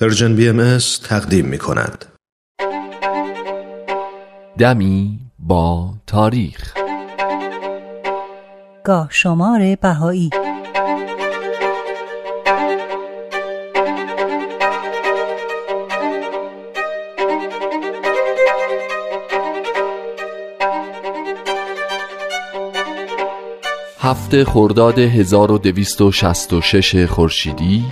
پرژن بی ام تقدیم می کند. دمی با تاریخ گاه شمار بهایی هفته خرداد 1266 خورشیدی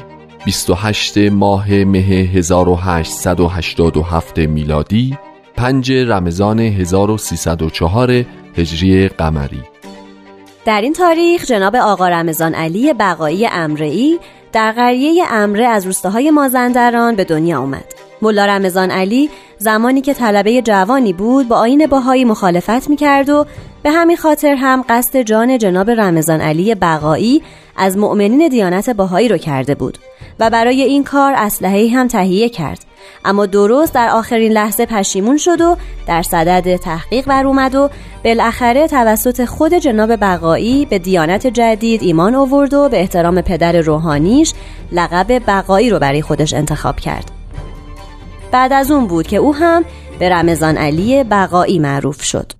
28 ماه مه 1887 میلادی 5 رمضان 1304 هجری قمری در این تاریخ جناب آقا رمضان علی بقایی امرئی در قریه امره از روستاهای مازندران به دنیا آمد. ملا رمضان علی زمانی که طلبه جوانی بود با آین باهایی مخالفت می‌کرد و به همین خاطر هم قصد جان جناب رمضان علی بقایی از مؤمنین دیانت باهایی رو کرده بود و برای این کار اسلحه هم تهیه کرد. اما درست در آخرین لحظه پشیمون شد و در صدد تحقیق بر اومد و بالاخره توسط خود جناب بقایی به دیانت جدید ایمان آورد و به احترام پدر روحانیش لقب بقایی رو برای خودش انتخاب کرد. بعد از اون بود که او هم به رمضان علی بقایی معروف شد.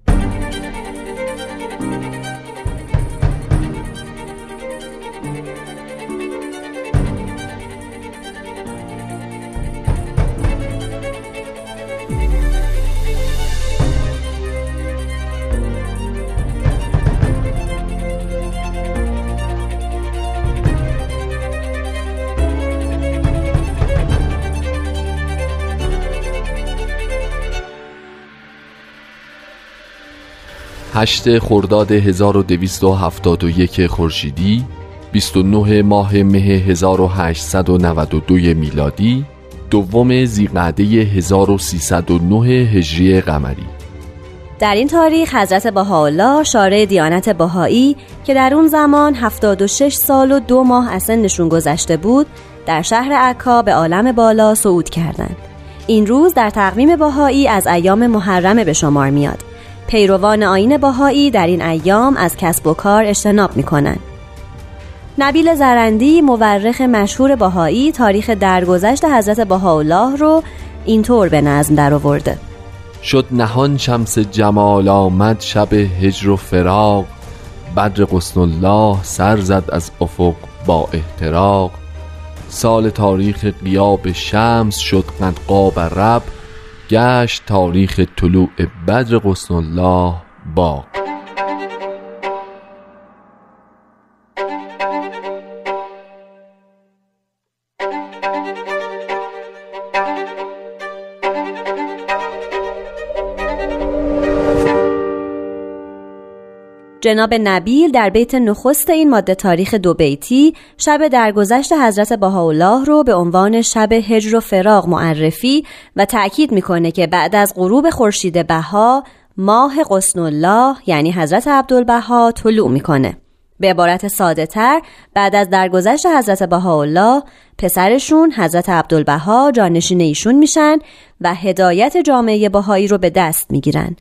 هشت خرداد 1271 خورشیدی 29 ماه مه 1892 میلادی دوم زیقعده 1309 هجری قمری در این تاریخ حضرت بهاءالله شارع دیانت بهایی که در اون زمان 76 سال و دو ماه از سنشون گذشته بود در شهر عکا به عالم بالا صعود کردند. این روز در تقویم بهایی از ایام محرمه به شمار میاد. پیروان آین باهایی در این ایام از کسب و کار اجتناب می کنند. نبیل زرندی مورخ مشهور باهایی تاریخ درگذشت حضرت بهاءالله رو اینطور به نظم درآورده. شد نهان شمس جمال آمد شب هجر و فراق بدر قسن الله سر زد از افق با احتراق سال تاریخ قیاب شمس شد قد قاب رب گشت تاریخ طلوع بدر قسن الله با جناب نبیل در بیت نخست این ماده تاریخ دو بیتی شب درگذشت حضرت بهاءالله رو به عنوان شب هجر و فراغ معرفی و تأکید می‌کنه که بعد از غروب خورشید بها ماه قسن الله یعنی حضرت عبدالبها طلوع می‌کنه. به عبارت ساده تر بعد از درگذشت حضرت بهاءالله پسرشون حضرت عبدالبها جانشین ایشون میشن و هدایت جامعه بهایی رو به دست می‌گیرن.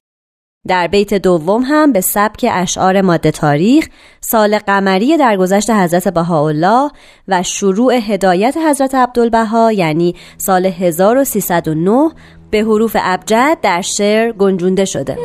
در بیت دوم هم به سبک اشعار ماده تاریخ سال قمری درگذشت حضرت بهاءالله و شروع هدایت حضرت عبدالبها یعنی سال 1309 به حروف ابجد در شعر گنجونده شده.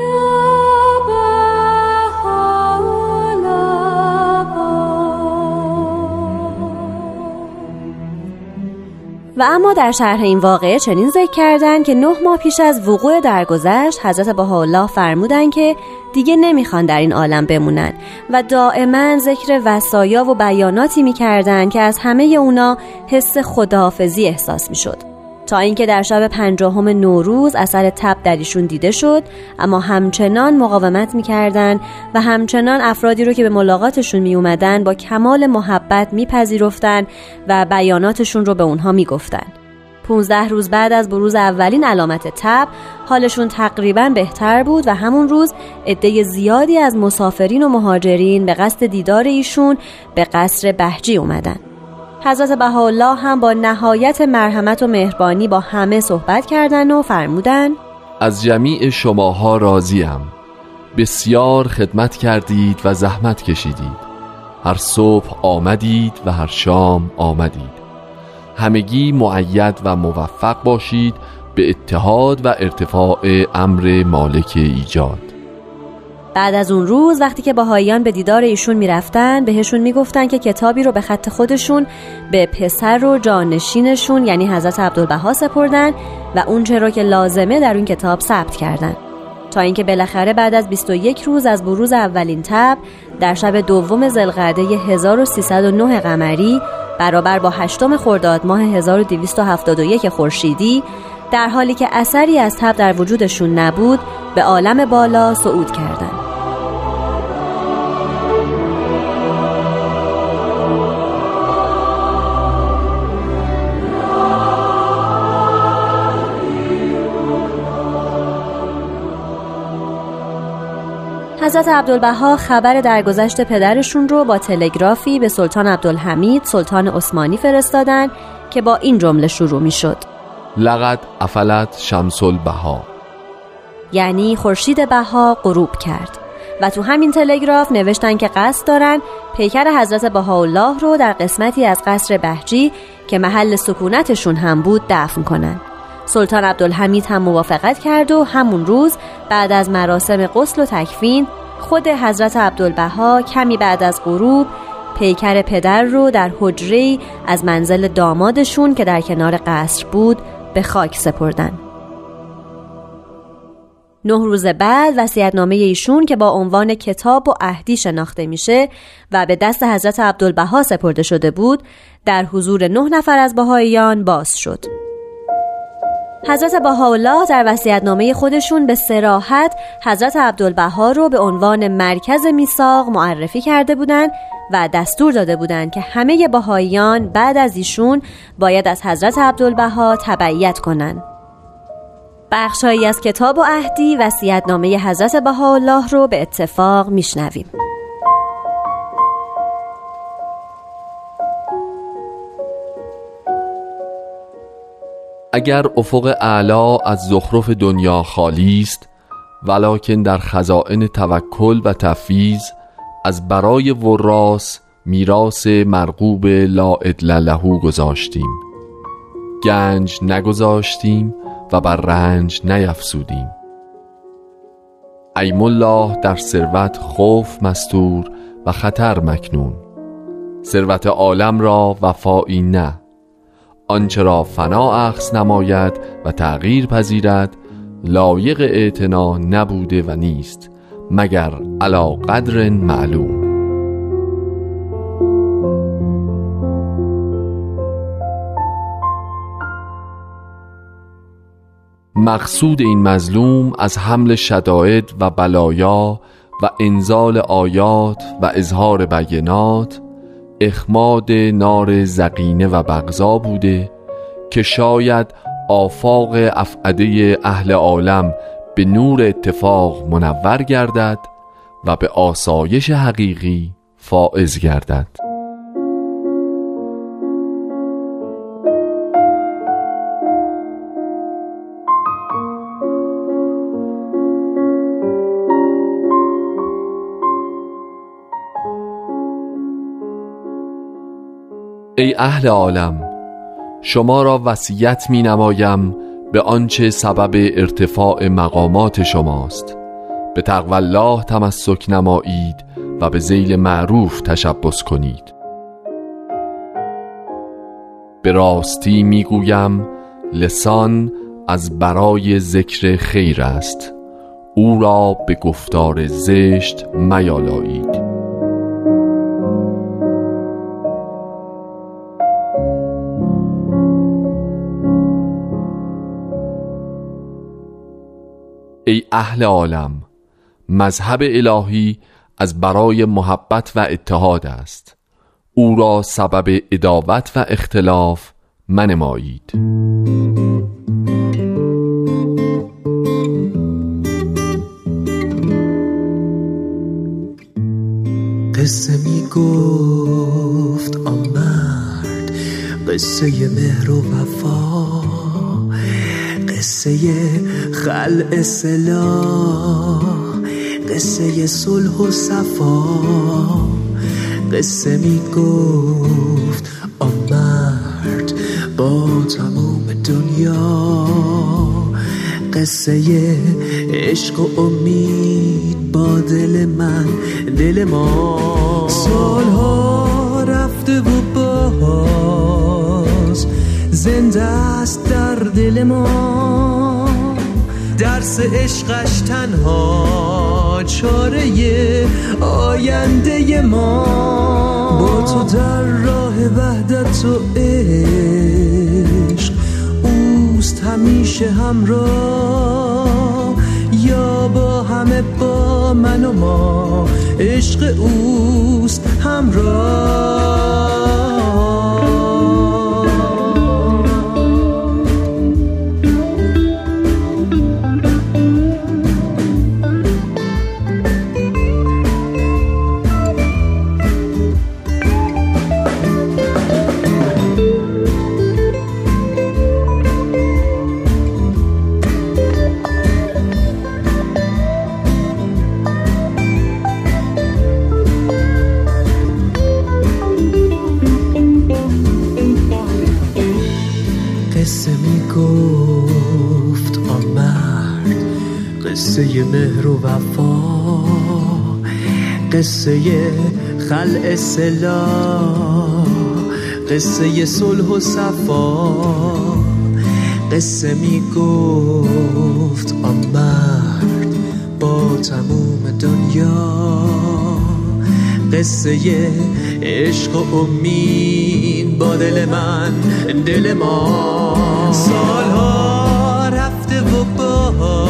اما در شرح این واقعه چنین ذکر کردن که نه ماه پیش از وقوع درگذشت حضرت بهاءالله فرمودن که دیگه نمی‌خوان در این عالم بمونن و دائما ذکر وسایا و بیاناتی می‌کردن که از همه اونا حس خداحافظی احساس می‌شد. تا اینکه در شب پنجاهم نوروز اثر تب در ایشون دیده شد اما همچنان مقاومت می‌کردند و همچنان افرادی رو که به ملاقاتشون می اومدن با کمال محبت میپذیرفتند و بیاناتشون رو به اونها می‌گفتن 15 روز بعد از بروز اولین علامت تب حالشون تقریبا بهتر بود و همون روز عده زیادی از مسافرین و مهاجرین به قصد دیدار ایشون به قصر بهجی اومدن. حضرت بهاءالله هم با نهایت مرحمت و مهربانی با همه صحبت کردن و فرمودن از جمیع شماها راضیم. بسیار خدمت کردید و زحمت کشیدید. هر صبح آمدید و هر شام آمدید. همگی معید و موفق باشید به اتحاد و ارتفاع امر مالک ایجاد. بعد از اون روز وقتی که باهاییان به دیدار ایشون می‌رفتن بهشون می‌گفتن که کتابی رو به خط خودشون به پسر و جانشینشون یعنی حضرت عبدالبها سپردن و اونچه رو که لازمه در اون کتاب ثبت کردن تا اینکه بالاخره بعد از 21 روز از بروز اولین تب در شب دوم زلقعده 1309 قمری برابر با هشتم خرداد ماه 1271 خورشیدی در حالی که اثری از تب در وجودشون نبود به عالم بالا صعود کردند. حضرت عبدالبها خبر درگذشت پدرشون رو با تلگرافی به سلطان عبدالحمید سلطان عثمانی فرستادن که با این جمله شروع می شد لقد افلت شمس البها. یعنی خورشید بها غروب کرد. و تو همین تلگراف نوشتن که قصد دارن پیکر حضرت بهاءالله رو در قسمتی از قصر بهجی که محل سکونتشون هم بود دفن کنن. سلطان عبدالحمید هم موافقت کرد و همون روز بعد از مراسم غسل و تکفین خود حضرت عبدالبها کمی بعد از غروب پیکر پدر رو در حجره از منزل دامادشون که در کنار قصر بود به خاک سپردن. نه روز بعد وصیت‌نامه ایشون که با عنوان کتاب و عهدی شناخته میشه و به دست حضرت عبدالبها سپرده شده بود در حضور نه نفر از بهاییان باز شد. حضرت بهاءالله در وصیت‌نامه خودشون به سراحت حضرت عبدالبها رو به عنوان مرکز میثاق معرفی کرده بودند و دستور داده بودند که همه بهاییان بعد از ایشون باید از حضرت عبدالبها تبعیت کنند. بخشهایی از کتاب و عهدی وصیت‌نامه حضرت بهاءالله رو به اتفاق میشنویم. اگر افق اعلا از زخرف دنیا خالی است ولکن در خزائن توکل و تفیز از برای وراس میراث مرغوب لا ادل گذاشتیم. گنج نگذاشتیم و بر رنج نیفسودیم ایم الله در ثروت خوف مستور و خطر مکنون. ثروت عالم را وفایی نه. آنچه فنا اخذ نماید و تغییر پذیرد لایق اعتنا نبوده و نیست مگر علا قدر معلوم. مقصود این مظلوم از حمل شدائد و بلایا و انزال آیات و اظهار بینات اخماد نار زقینه و بغضا بوده که شاید آفاق افعده اهل عالم به نور اتفاق منور گردد و به آسایش حقیقی فائز گردد. ای اهل عالم شما را وصیت می نمایم به آنچه سبب ارتفاع مقامات شماست. به تقوی الله تمسک نمایید و به زیل معروف تشبس کنید. به راستی می‌گویم لسان از برای ذکر خیر است. او را به گفتار زشت میالایید. ای اهل عالم مذهب الهی از برای محبت و اتحاد است. او را سبب اداوت و اختلاف منمایید. قصه می گفت آمرد قصه مهر و وفا. قصه خلع سلاح قصه صلح و صفا. قصه می گفت آن مرد با تمام دنیا. قصه عشق و امید با دل من دل ما. سالها رفته و باز زنده است در دل ما. درس عشقش تنها چاره آینده ما. با تو در راه وحدت و عشق اوست همیشه همراه. یا با همه با من و ما عشق اوست همراه. قصه مهر و وفا قصه خلع سلا قصه صلح و صفا. قصه می گفت آن مرد با تموم دنیا قصه عشق و امید با دل من دل ما. سالها رفته و باز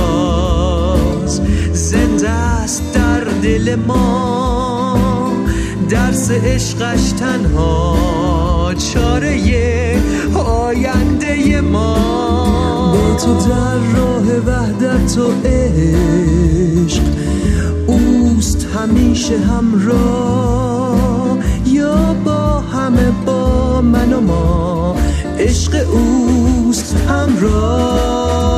دل ما درس عشقش تنها چاره آینده ما. با تو در راه وحدت و عشق اوست همیشه همراه. یا با همه با من و ما عشق اوست همراه.